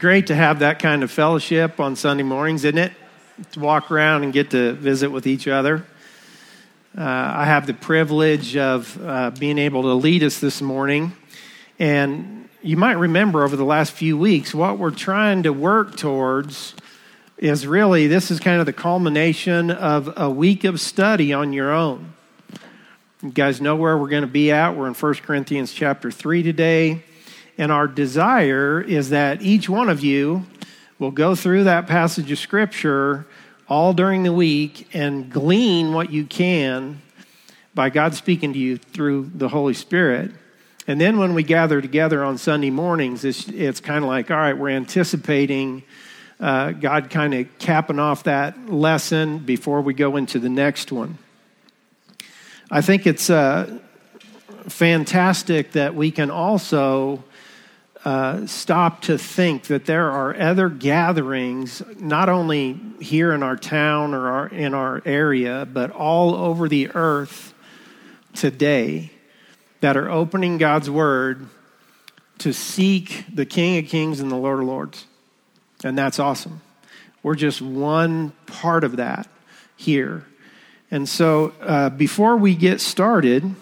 great to have that kind of fellowship on Sunday mornings, isn't it? To walk around and get to visit with each other. Uh, I have the privilege of uh, being able to lead us this morning. And you might remember over the last few weeks, what we're trying to work towards is really this is kind of the culmination of a week of study on your own. You guys know where we're going to be at. We're in 1 Corinthians chapter 3 today. And our desire is that each one of you will go through that passage of Scripture all during the week and glean what you can by God speaking to you through the Holy Spirit. And then when we gather together on Sunday mornings, it's, it's kind of like, all right, we're anticipating uh, God kind of capping off that lesson before we go into the next one. I think it's uh, fantastic that we can also uh, stop to think that there are other gatherings, not only here in our town or our, in our area, but all over the earth today that are opening God's Word to seek the King of Kings and the Lord of Lords. And that's awesome. We're just one part of that here. And so uh, before we get started,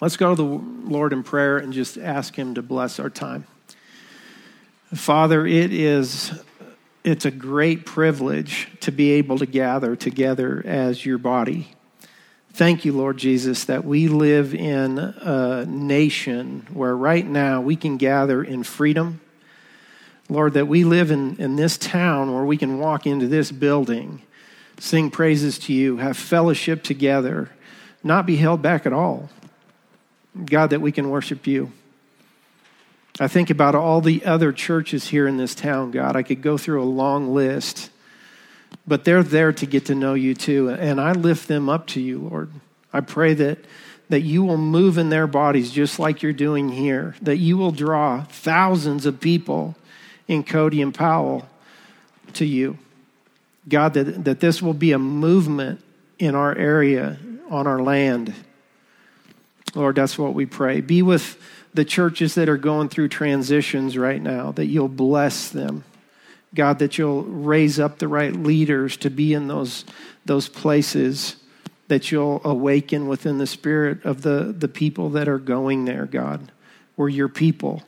Let's go to the Lord in prayer and just ask Him to bless our time. Father, it is it's a great privilege to be able to gather together as your body. Thank you, Lord Jesus, that we live in a nation where right now we can gather in freedom. Lord, that we live in, in this town where we can walk into this building, sing praises to you, have fellowship together, not be held back at all. God, that we can worship you. I think about all the other churches here in this town, God. I could go through a long list, but they're there to get to know you too. And I lift them up to you, Lord. I pray that, that you will move in their bodies just like you're doing here, that you will draw thousands of people in Cody and Powell to you. God, that, that this will be a movement in our area, on our land. Lord, that's what we pray. Be with the churches that are going through transitions right now, that you'll bless them. God, that you'll raise up the right leaders to be in those, those places, that you'll awaken within the spirit of the, the people that are going there, God. We're your people.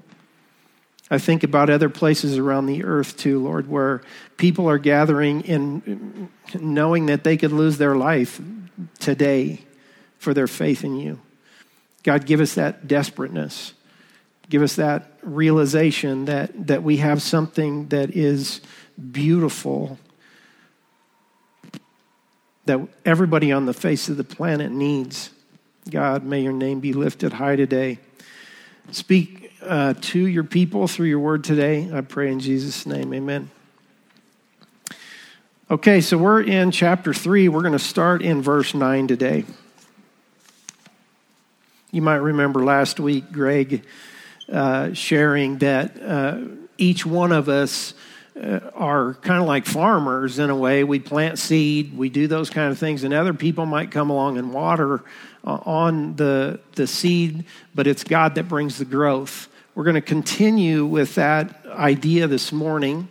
I think about other places around the earth too, Lord, where people are gathering in knowing that they could lose their life today for their faith in you. God, give us that desperateness. Give us that realization that, that we have something that is beautiful, that everybody on the face of the planet needs. God, may your name be lifted high today. Speak uh, to your people through your word today. I pray in Jesus' name. Amen. Okay, so we're in chapter 3. We're going to start in verse 9 today. You might remember last week Greg uh, sharing that uh, each one of us uh, are kind of like farmers in a way. We plant seed, we do those kind of things, and other people might come along and water uh, on the, the seed, but it's God that brings the growth. We're going to continue with that idea this morning.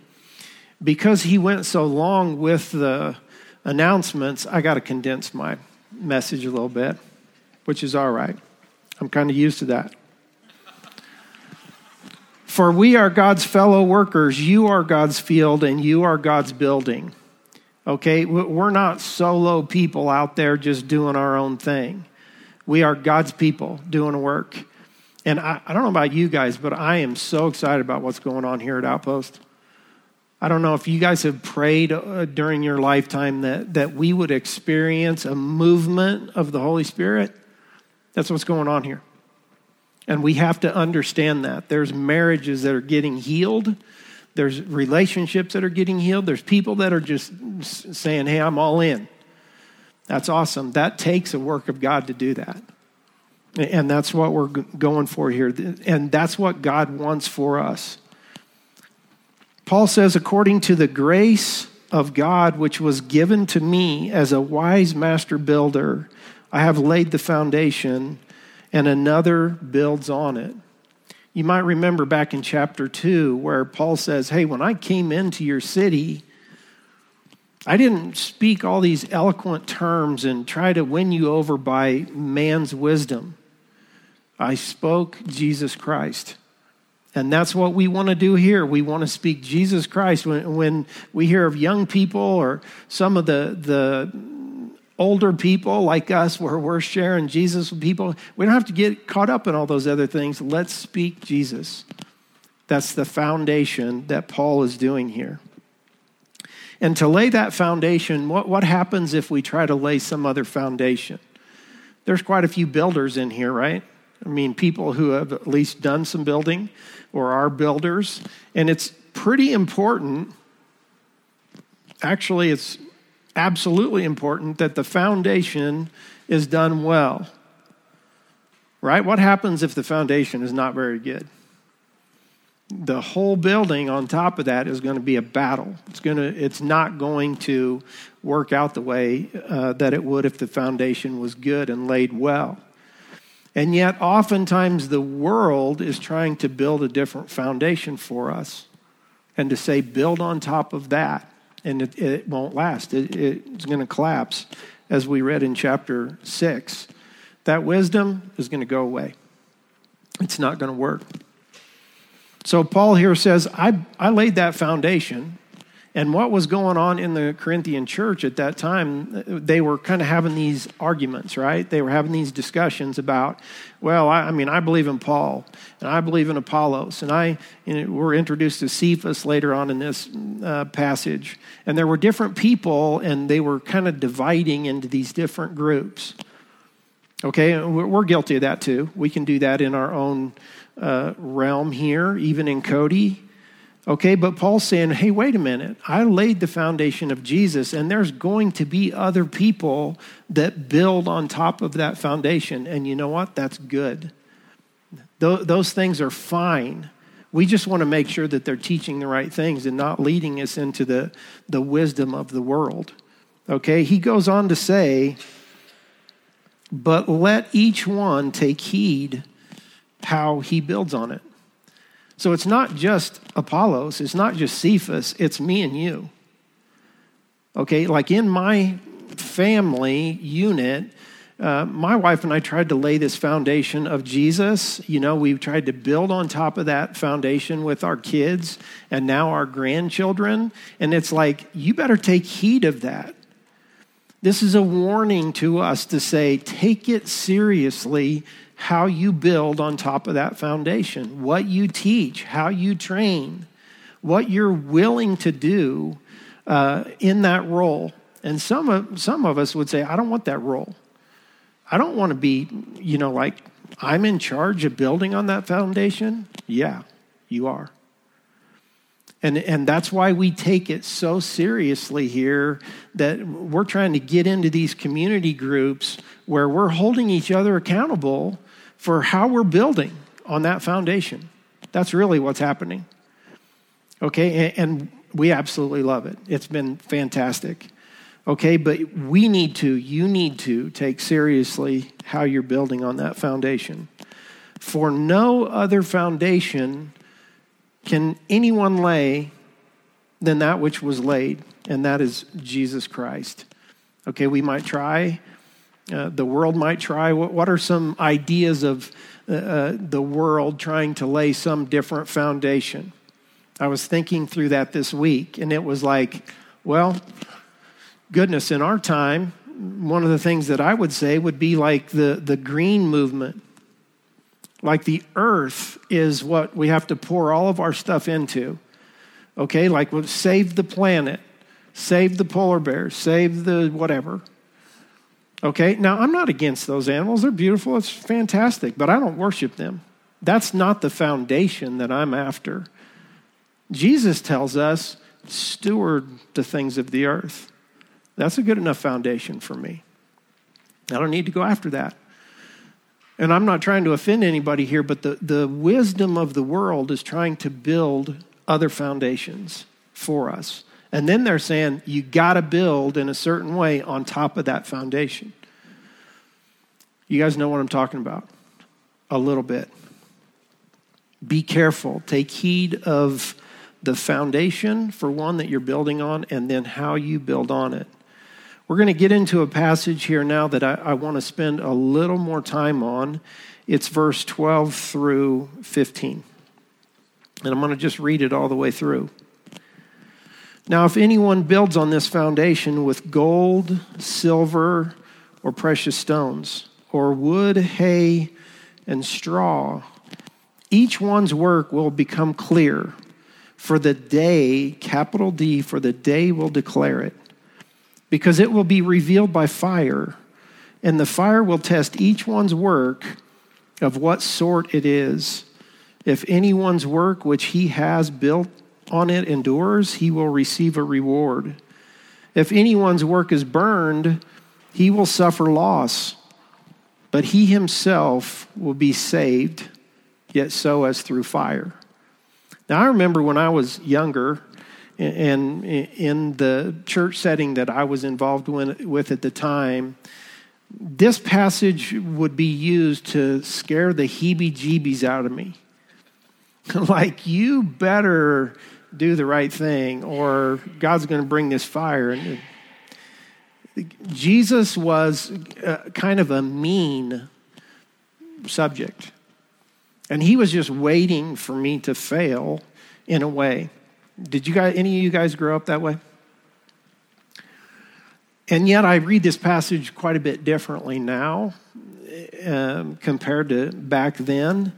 Because he went so long with the announcements, I got to condense my message a little bit, which is all right. I'm kind of used to that. For we are God's fellow workers. You are God's field and you are God's building. Okay? We're not solo people out there just doing our own thing. We are God's people doing work. And I, I, don't know about you guys, but I am so excited about what's going on here at Outpost. I don't know if you guys have prayed uh, during your lifetime that, that we would experience a movement of the Holy Spirit. That's what's going on here. And we have to understand that. There's marriages that are getting healed. There's relationships that are getting healed. There's people that are just saying, hey, I'm all in. That's awesome. That takes a work of God to do that. And that's what we're going for here. And that's what God wants for us. Paul says, according to the grace of God, which was given to me as a wise master builder, I have laid the foundation, and another builds on it. You might remember back in chapter 2 where Paul says, Hey, when I came into your city, I didn't speak all these eloquent terms and try to win you over by man's wisdom. I spoke Jesus Christ. And that's what we want to do here. We want to speak Jesus Christ. When, when we hear of young people or some of the, the older people like us where we're sharing Jesus with people, we don't have to get caught up in all those other things. Let's speak Jesus. That's the foundation that Paul is doing here. And to lay that foundation, what, what happens if we try to lay some other foundation? There's quite a few builders in here, right? I mean, people who have at least done some building or are builders. And it's pretty important. Actually, it's absolutely important that the foundation is done well. Right? What happens if the foundation is not very good? The whole building on top of that is going to be a battle. It's going to it's not going to work out the way uh, that it would if the foundation was good and laid well. And yet, oftentimes, the world is trying to build a different foundation for us and to say, build on top of that. And it, it won't last, it, it's going to collapse, as we read in chapter 6. That wisdom is going to go away, it's not going to work. So, Paul here says, I, I laid that foundation and what was going on in the Corinthian church at that time, they were kind of having these arguments, right? They were having these discussions about, well, I, I mean, I believe in Paul, and I believe in Apollos, and I we're introduced to Cephas later on in this uh, passage. And there were different people, and they were kind of dividing into these different groups. Okay, we're guilty of that too. We can do that in our own uh, realm here, even in Cody. Okay, but Paul's saying, hey, wait a minute. I laid the foundation of Jesus, and there's going to be other people that build on top of that foundation. And you know what? That's good. Those things are fine. We just want to make sure that they're teaching the right things and not leading us into the, the wisdom of the world. Okay, he goes on to say, but let each one take heed how he builds on it. So it's not just Apollos, it's not just Cephas, it's me and you. Okay, like in my family unit, uh, my wife and I tried to lay this foundation of Jesus. You know, we tried to build on top of that foundation with our kids and now our grandchildren. And it's like, you better take heed of that. This is a warning to us to say, take it seriously how you build on top of that foundation, what you teach, how you train, what you're willing to do uh, in that role. And some of, some of us would say, I don't want that role. I don't want to be, you know, like I'm in charge of building on that foundation. Yeah, you are. And, and that's why we take it so seriously here that we're trying to get into these community groups where we're holding each other accountable for how we're building on that foundation. That's really what's happening. Okay, and we absolutely love it. It's been fantastic. Okay, but we need to, you need to take seriously how you're building on that foundation. For no other foundation can anyone lay than that which was laid, and that is Jesus Christ. Okay, we might try, uh, the world might try. What, what are some ideas of uh, uh, the world trying to lay some different foundation? I was thinking through that this week, and it was like, well, goodness, in our time, one of the things that I would say would be like the, the green movement. Like the earth is what we have to pour all of our stuff into. Okay, like we'll save the planet, save the polar bears, save the whatever. Okay, now I'm not against those animals. They're beautiful, it's fantastic, but I don't worship them. That's not the foundation that I'm after. Jesus tells us, steward the things of the earth. That's a good enough foundation for me. I don't need to go after that. And I'm not trying to offend anybody here, but the, the wisdom of the world is trying to build other foundations for us. And then they're saying you got to build in a certain way on top of that foundation. You guys know what I'm talking about? A little bit. Be careful. Take heed of the foundation, for one, that you're building on, and then how you build on it. We're going to get into a passage here now that I, I want to spend a little more time on. It's verse 12 through 15. And I'm going to just read it all the way through. Now, if anyone builds on this foundation with gold, silver, or precious stones, or wood, hay, and straw, each one's work will become clear, for the day, capital D, for the day will declare it, because it will be revealed by fire, and the fire will test each one's work of what sort it is. If anyone's work which he has built on it endures, he will receive a reward. If anyone's work is burned, he will suffer loss, but he himself will be saved, yet so as through fire. Now, I remember when I was younger, and in the church setting that I was involved with at the time, this passage would be used to scare the heebie jeebies out of me. like, you better do the right thing, or God's going to bring this fire. And Jesus was kind of a mean subject. And he was just waiting for me to fail in a way. Did you guys, any of you guys grow up that way? And yet I read this passage quite a bit differently now um, compared to back then.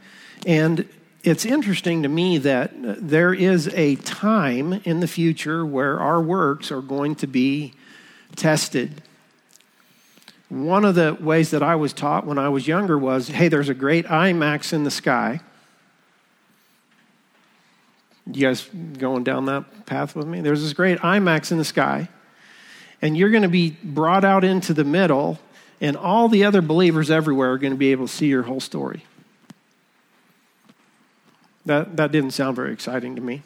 And it's interesting to me that uh, there is a time in the future where our works are going to be tested. One of the ways that I was taught when I was younger was hey, there's a great IMAX in the sky. You guys going down that path with me? There's this great IMAX in the sky, and you're going to be brought out into the middle, and all the other believers everywhere are going to be able to see your whole story. That, that didn't sound very exciting to me.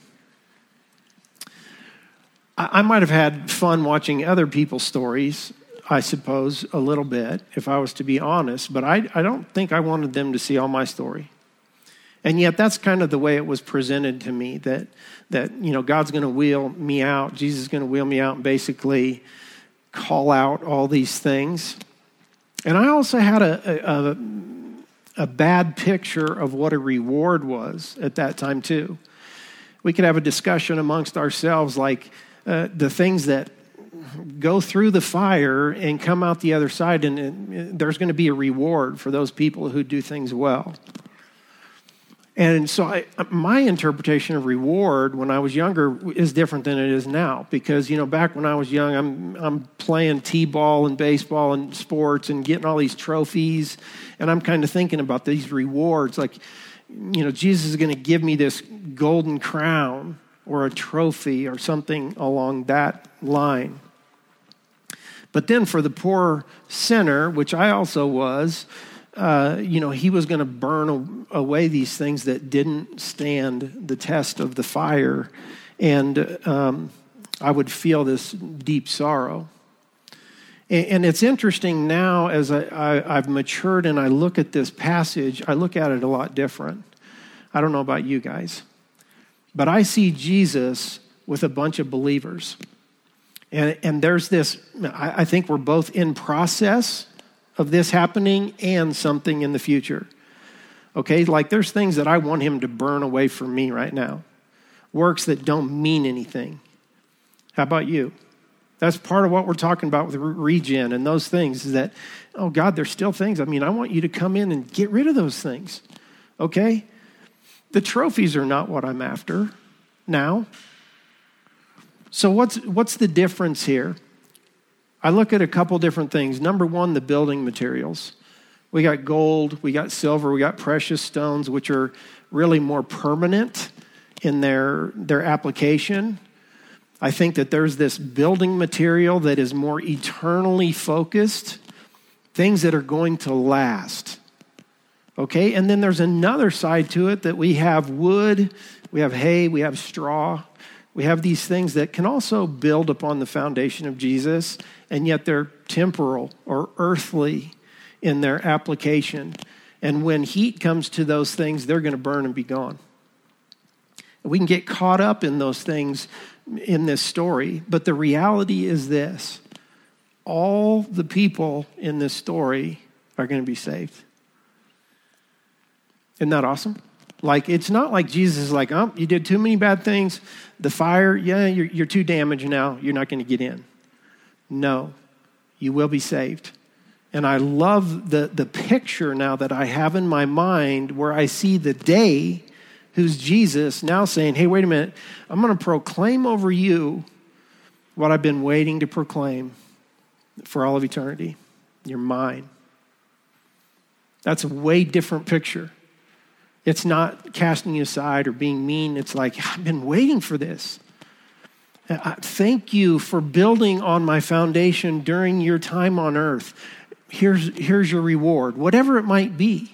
I, I might have had fun watching other people's stories, I suppose, a little bit, if I was to be honest, but I, I don't think I wanted them to see all my story. And yet that's kind of the way it was presented to me that, that you know, God's going to wheel me out, Jesus is going to wheel me out and basically call out all these things. And I also had a, a, a a bad picture of what a reward was at that time, too. We could have a discussion amongst ourselves like uh, the things that go through the fire and come out the other side, and, and there's going to be a reward for those people who do things well. And so, I, my interpretation of reward when I was younger is different than it is now. Because you know, back when I was young, I'm I'm playing t-ball and baseball and sports and getting all these trophies, and I'm kind of thinking about these rewards. Like, you know, Jesus is going to give me this golden crown or a trophy or something along that line. But then, for the poor sinner, which I also was uh, you know, he was going to burn away these things that didn't stand the test of the fire. And um, I would feel this deep sorrow. And, and it's interesting now as I, I, I've matured and I look at this passage, I look at it a lot different. I don't know about you guys, but I see Jesus with a bunch of believers. And, and there's this, I, I think we're both in process of this happening and something in the future. Okay, like there's things that I want him to burn away from me right now, works that don't mean anything. How about you? That's part of what we're talking about with regen and those things is that, oh God, there's still things. I mean, I want you to come in and get rid of those things. Okay? The trophies are not what I'm after now. So, what's, what's the difference here? I look at a couple different things. Number one, the building materials. We got gold, we got silver, we got precious stones, which are really more permanent in their, their application. I think that there's this building material that is more eternally focused, things that are going to last. Okay, and then there's another side to it that we have wood, we have hay, we have straw, we have these things that can also build upon the foundation of Jesus, and yet they're temporal or earthly in their application. And when heat comes to those things, they're going to burn and be gone. We can get caught up in those things in this story, but the reality is this all the people in this story are going to be saved. Isn't that awesome? Like, it's not like Jesus is like, oh, you did too many bad things. The fire, yeah, you're, you're too damaged now. You're not going to get in. No, you will be saved. And I love the, the picture now that I have in my mind where I see the day who's Jesus now saying, hey, wait a minute, I'm going to proclaim over you what I've been waiting to proclaim for all of eternity. You're mine. That's a way different picture. It's not casting you aside or being mean. It's like, I've been waiting for this. Uh, thank you for building on my foundation during your time on earth. Here's, here's your reward, whatever it might be.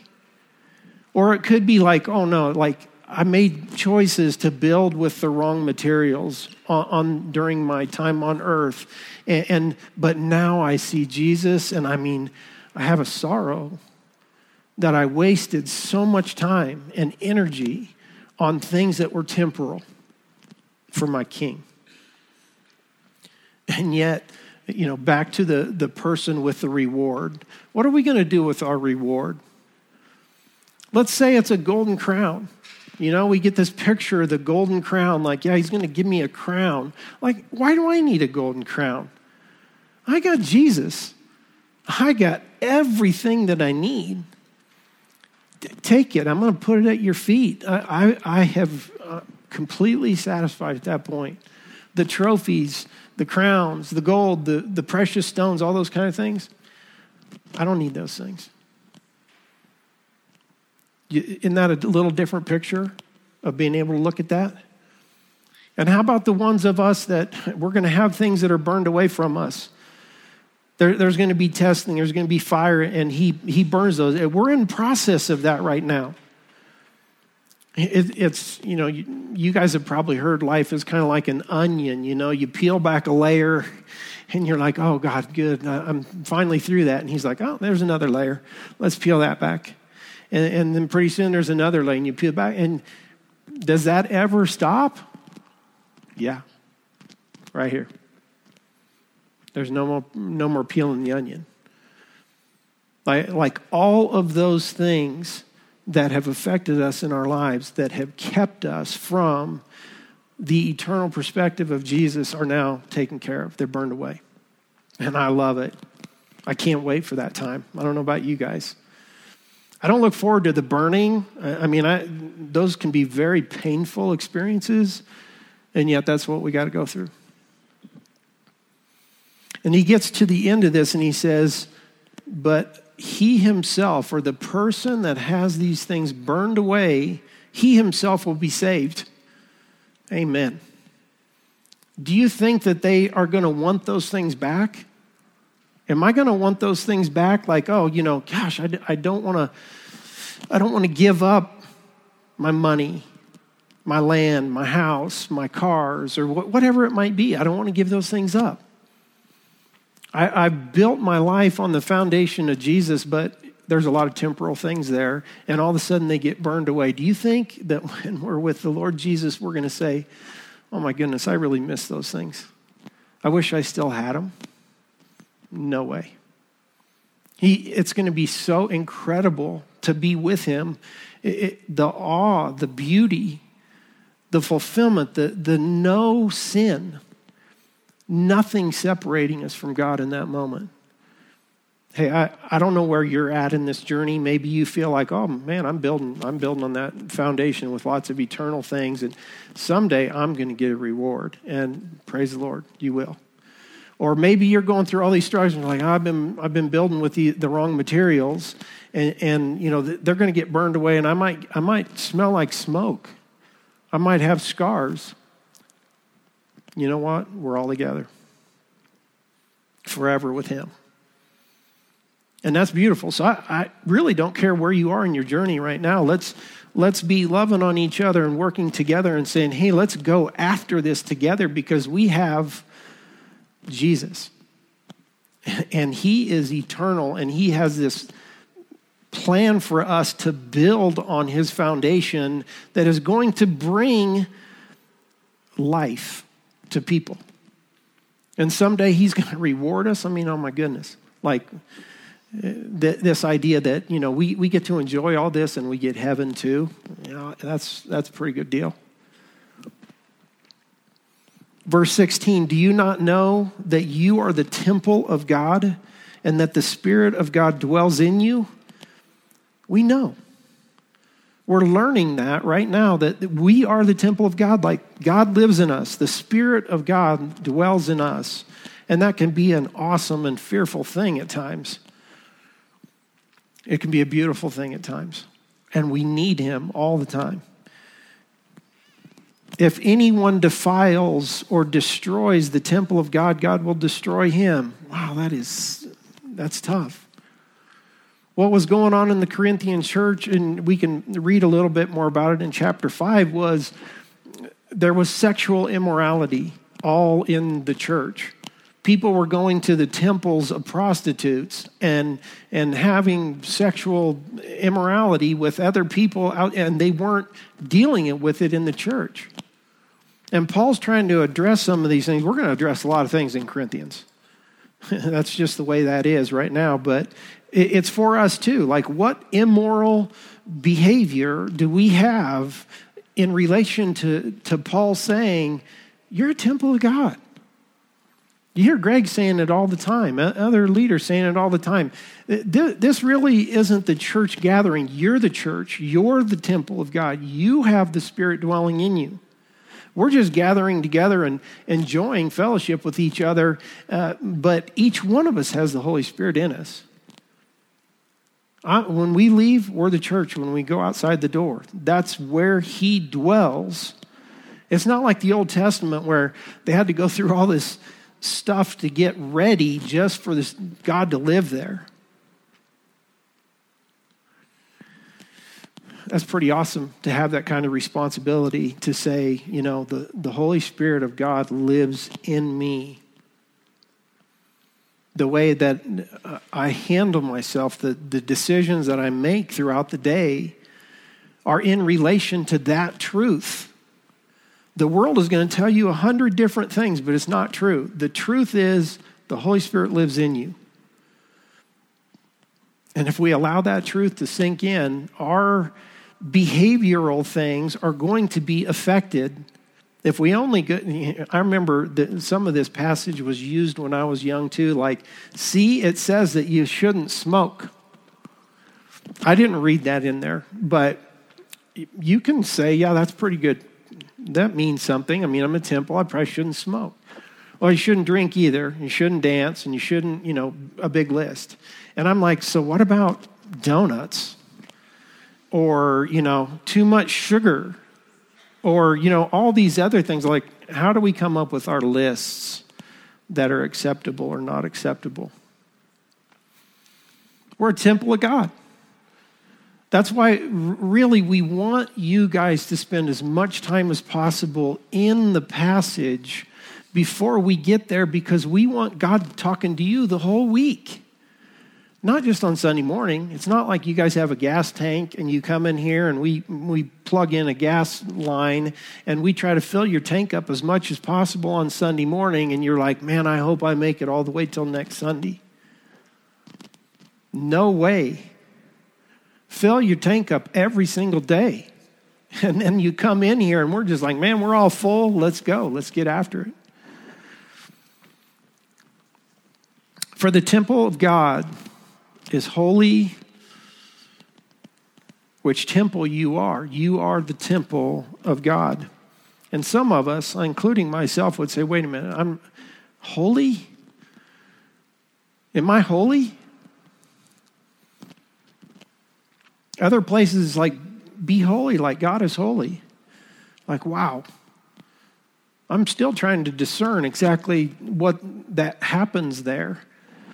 Or it could be like, oh no, like I made choices to build with the wrong materials on, on during my time on earth. And, and but now I see Jesus, and I mean, I have a sorrow that I wasted so much time and energy on things that were temporal for my king. And yet, you know, back to the, the person with the reward. What are we going to do with our reward? Let's say it's a golden crown. You know, we get this picture of the golden crown, like, yeah, he's going to give me a crown. Like, why do I need a golden crown? I got Jesus. I got everything that I need take it. I'm going to put it at your feet. I, I, I have uh, completely satisfied at that point. The trophies, the crowns, the gold, the, the precious stones, all those kind of things. I don't need those things. Isn't that a little different picture of being able to look at that? And how about the ones of us that we're going to have things that are burned away from us? There, there's going to be testing, there's going to be fire, and he, he burns those. We're in process of that right now. It, it's, you know, you, you, guys have probably heard life is kind of like an onion. You know, you peel back a layer and you're like, oh, God, good. I'm finally through that. And he's like, oh, there's another layer. Let's peel that back. And, and then pretty soon there's another layer and you peel back. And does that ever stop? Yeah, right here. There's no more, no more peeling the onion. Like, like all of those things that have affected us in our lives, that have kept us from the eternal perspective of Jesus, are now taken care of. They're burned away. And I love it. I can't wait for that time. I don't know about you guys. I don't look forward to the burning. I mean, I, those can be very painful experiences, and yet that's what we got to go through. And he gets to the end of this and he says, But he himself, or the person that has these things burned away, he himself will be saved. Amen. Do you think that they are going to want those things back? Am I going to want those things back? Like, oh, you know, gosh, I, I don't want to. I don't want to give up my money, my land, my house, my cars, or whatever it might be. I don't want to give those things up. I, I've built my life on the foundation of Jesus, but there's a lot of temporal things there, and all of a sudden they get burned away. Do you think that when we're with the Lord Jesus, we're going to say, Oh my goodness, I really miss those things? I wish I still had them? No way. He, it's going to be so incredible to be with Him. It, it, the awe, the beauty, the fulfillment, the, the no sin nothing separating us from God in that moment. Hey, I, I don't know where you're at in this journey. Maybe you feel like, oh man, I'm building, I'm building on that foundation with lots of eternal things, and someday I'm going to get a reward. And praise the Lord, you will. Or maybe you're going through all these struggles and you're like, oh, I've been, I've been building with the, the wrong materials, and, and you know they're going to get burned away, and I might, I might smell like smoke. I might have scars you know what? We're all together forever with Him. And that's beautiful. So I, I, really don't care where you are in your journey right now. Let's, let's be loving on each other and working together and saying, hey, let's go after this together because we have Jesus. And He is eternal and He has this plan for us to build on his foundation that is going to bring life to people. And someday he's going to reward us. I mean, oh my goodness. Like uh, th- this idea that, you know, we, we get to enjoy all this and we get heaven too. You know, that's, that's a pretty good deal. Verse 16 Do you not know that you are the temple of God and that the Spirit of God dwells in you? We know. We're learning that right now that we are the temple of God. Like God lives in us, the Spirit of God dwells in us. And that can be an awesome and fearful thing at times. It can be a beautiful thing at times. And we need Him all the time. If anyone defiles or destroys the temple of God, God will destroy him. Wow, that is that's tough. What was going on in the Corinthian church, and we can read a little bit more about it in chapter 5, was there was sexual immorality all in the church. People were going to the temples of prostitutes and, and having sexual immorality with other people out, and they weren't dealing with it in the church. And Paul's trying to address some of these things. We're going to address a lot of things in Corinthians. That's just the way that is right now. But it's for us too. Like, what immoral behavior do we have in relation to, to Paul saying, You're a temple of God? You hear Greg saying it all the time, other leaders saying it all the time. This really isn't the church gathering. You're the church, you're the temple of God. You have the Spirit dwelling in you. We're just gathering together and enjoying fellowship with each other, uh, but each one of us has the Holy Spirit in us. I, when we leave, we're the church. When we go outside the door, that's where He dwells. It's not like the Old Testament where they had to go through all this stuff to get ready just for this God to live there. that's pretty awesome to have that kind of responsibility to say, you know, the, the Holy Spirit of God lives in me. The way that uh, I handle myself, the, the decisions that I make throughout the day are in relation to that truth. The world is going to tell you a hundred different things, but it's not true. The truth is the Holy Spirit lives in you. And if we allow that truth to sink in, our behavioral things are going to be affected if we only go, i remember that some of this passage was used when i was young too like see it says that you shouldn't smoke. I didn't read that in there but you can say yeah that's pretty good. That means something. I mean i'm a temple. I probably shouldn't smoke. Well you shouldn't drink either. You shouldn't dance and you shouldn't you know a big list. And i'm like so what about donuts? Or, you know, too much sugar or, you know, all these other things. Like, how do we come up with our lists that are acceptable or not acceptable? We're a temple of God. That's why, really, we want you guys to spend as much time as possible in the passage before we get there because we want God talking to you the whole week not just on Sunday morning. It's not like you guys have a gas tank and you come in here and we, we plug in a gas line and we try to fill your tank up as much as possible on Sunday morning and you're like, man, I hope I make it all the way till next Sunday. No way. Fill your tank up every single day. And then you come in here and we're just like, man, we're all full. Let's go. Let's get after it. For the temple of God, is holy, which temple you are. You are the temple of God. And some of us, including myself, would say, wait a minute, I'm holy? Am I holy? Other places like be holy like God is holy. Like, wow. I'm still trying to discern exactly what that happens there.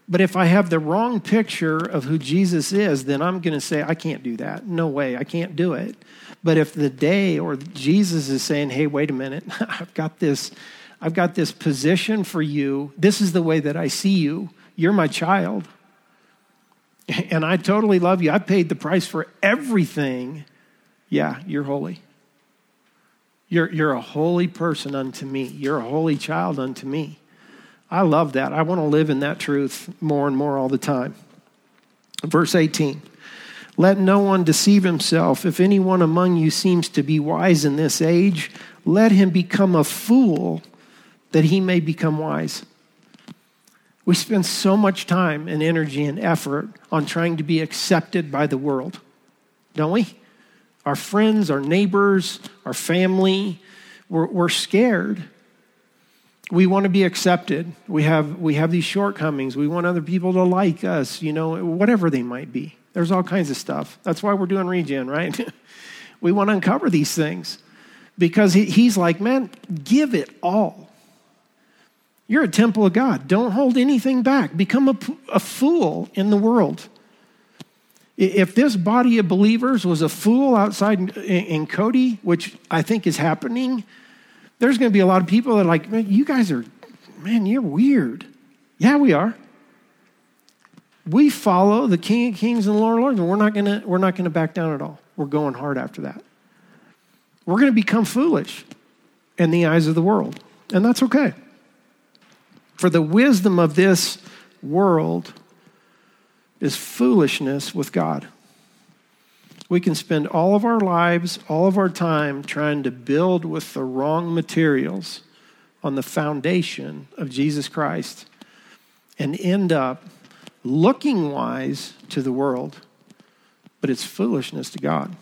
But if I have the wrong picture of who Jesus is, then I'm going to say, I can't do that. No way, I can't do it. But if the day or Jesus is saying, hey, wait a minute, I've got this, I've got this position for you. This is the way that I see you. You're my child. and I totally love you. I paid the price for everything. Yeah, you're holy. You're, you're a holy person unto me. You're a holy child unto me. I love that. I want to live in that truth more and more all the time. Verse 18 Let no one deceive himself. If anyone among you seems to be wise in this age, let him become a fool that he may become wise. We spend so much time and energy and effort on trying to be accepted by the world, don't we? Our friends, our neighbors, our family, we're, we're scared. We want to be accepted. We have, we have these shortcomings. We want other people to like us, you know, whatever they might be. There's all kinds of stuff. That's why we're doing regen, right? we want to uncover these things because he, he's like, man, give it all. You're a temple of God. Don't hold anything back. Become a, a fool in the world. If this body of believers was a fool outside in, in Cody, which I think is happening, there's going to be a lot of people that are like, man, you guys are, man, you're weird. Yeah, we are. We follow the King of Kings and the Lord of Lords, and we're not going to we're not going to back down at all. We're going hard after that. We're going to become foolish in the eyes of the world, and that's okay. For the wisdom of this world is foolishness with God. We can spend all of our lives, all of our time trying to build with the wrong materials on the foundation of Jesus Christ and end up looking wise to the world, but it's foolishness to God.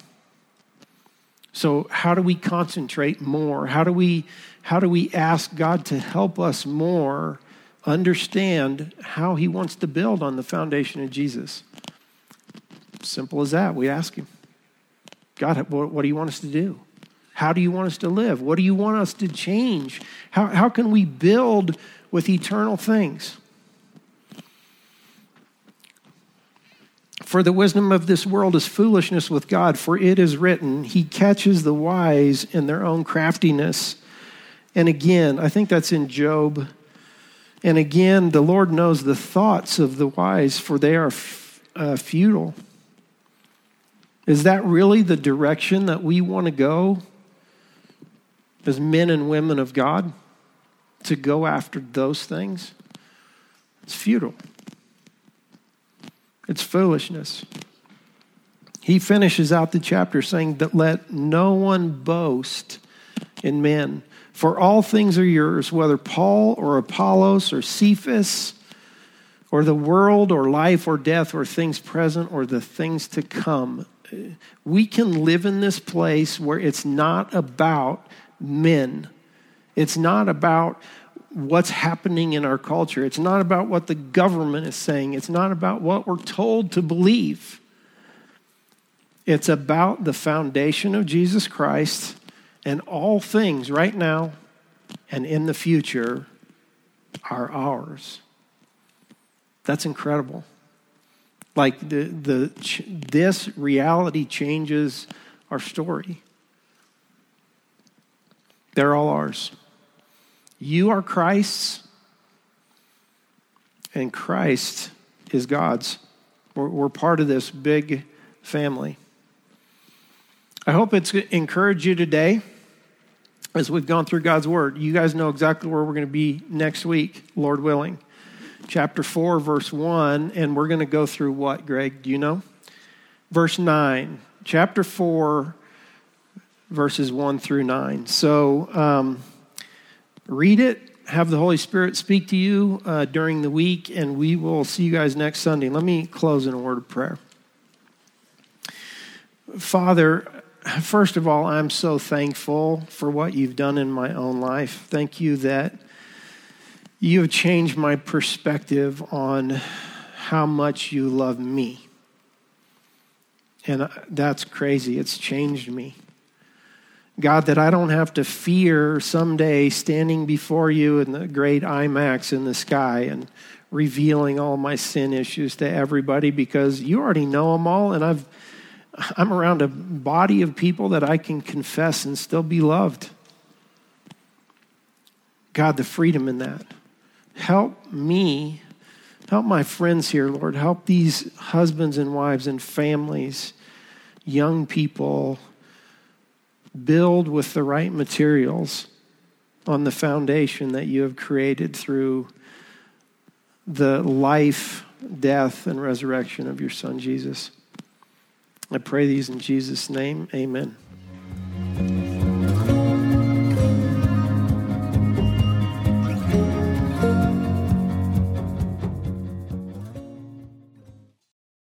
So, how do we concentrate more? How do we, how do we ask God to help us more understand how he wants to build on the foundation of Jesus. Simple as that. We ask him, God, what, do you want us to do? How do you want us to live? What do you want us to change? How, how can we build with eternal things? For the wisdom of this world is foolishness with God, for it is written, He catches the wise in their own craftiness. And again, I think that's in Job and again, the Lord knows the thoughts of the wise, for they are f- uh, futile. Is that really the direction that we want to go as men and women of God? To go after those things? It's futile, it's foolishness. He finishes out the chapter saying that let no one boast in men. For all things are yours, whether Paul or Apollos or Cephas or the world or life or death or things present or the things to come. We can live in this place where it's not about men. It's not about what's happening in our culture. It's not about what the government is saying. It's not about what we're told to believe. It's about the foundation of Jesus Christ and all things right now and in the future are ours. That's incredible. Like the, the, this reality changes our story. They're all ours. You are Christ's, and Christ is God's. We're, we're part of this big family. I hope it's encouraged you today as we've gone through God's Word. You guys know exactly where we're going to be next week, Lord willing. Chapter 4, verse 1, and we're going to go through what, Greg? Do you know? Verse 9. Chapter 4, verses 1 through 9. So um, read it, have the Holy Spirit speak to you uh, during the week, and we will see you guys next Sunday. Let me close in a word of prayer. Father, first of all, I'm so thankful for what you've done in my own life. Thank you that you have changed my perspective on how much you love me. And uh, that's crazy. It's changed me. God, that I don't have to fear someday standing before you in the great IMAX in the sky and revealing all my sin issues to everybody because you already know them all, and I've I'm around a body of people that I can confess and still be loved. God, the freedom in that. Help me Help my friends here, Lord. Help these husbands and wives and families, young people, build with the right materials on the foundation that you have created through the life, death, and resurrection of your Son, Jesus. I pray these in Jesus' name. Amen.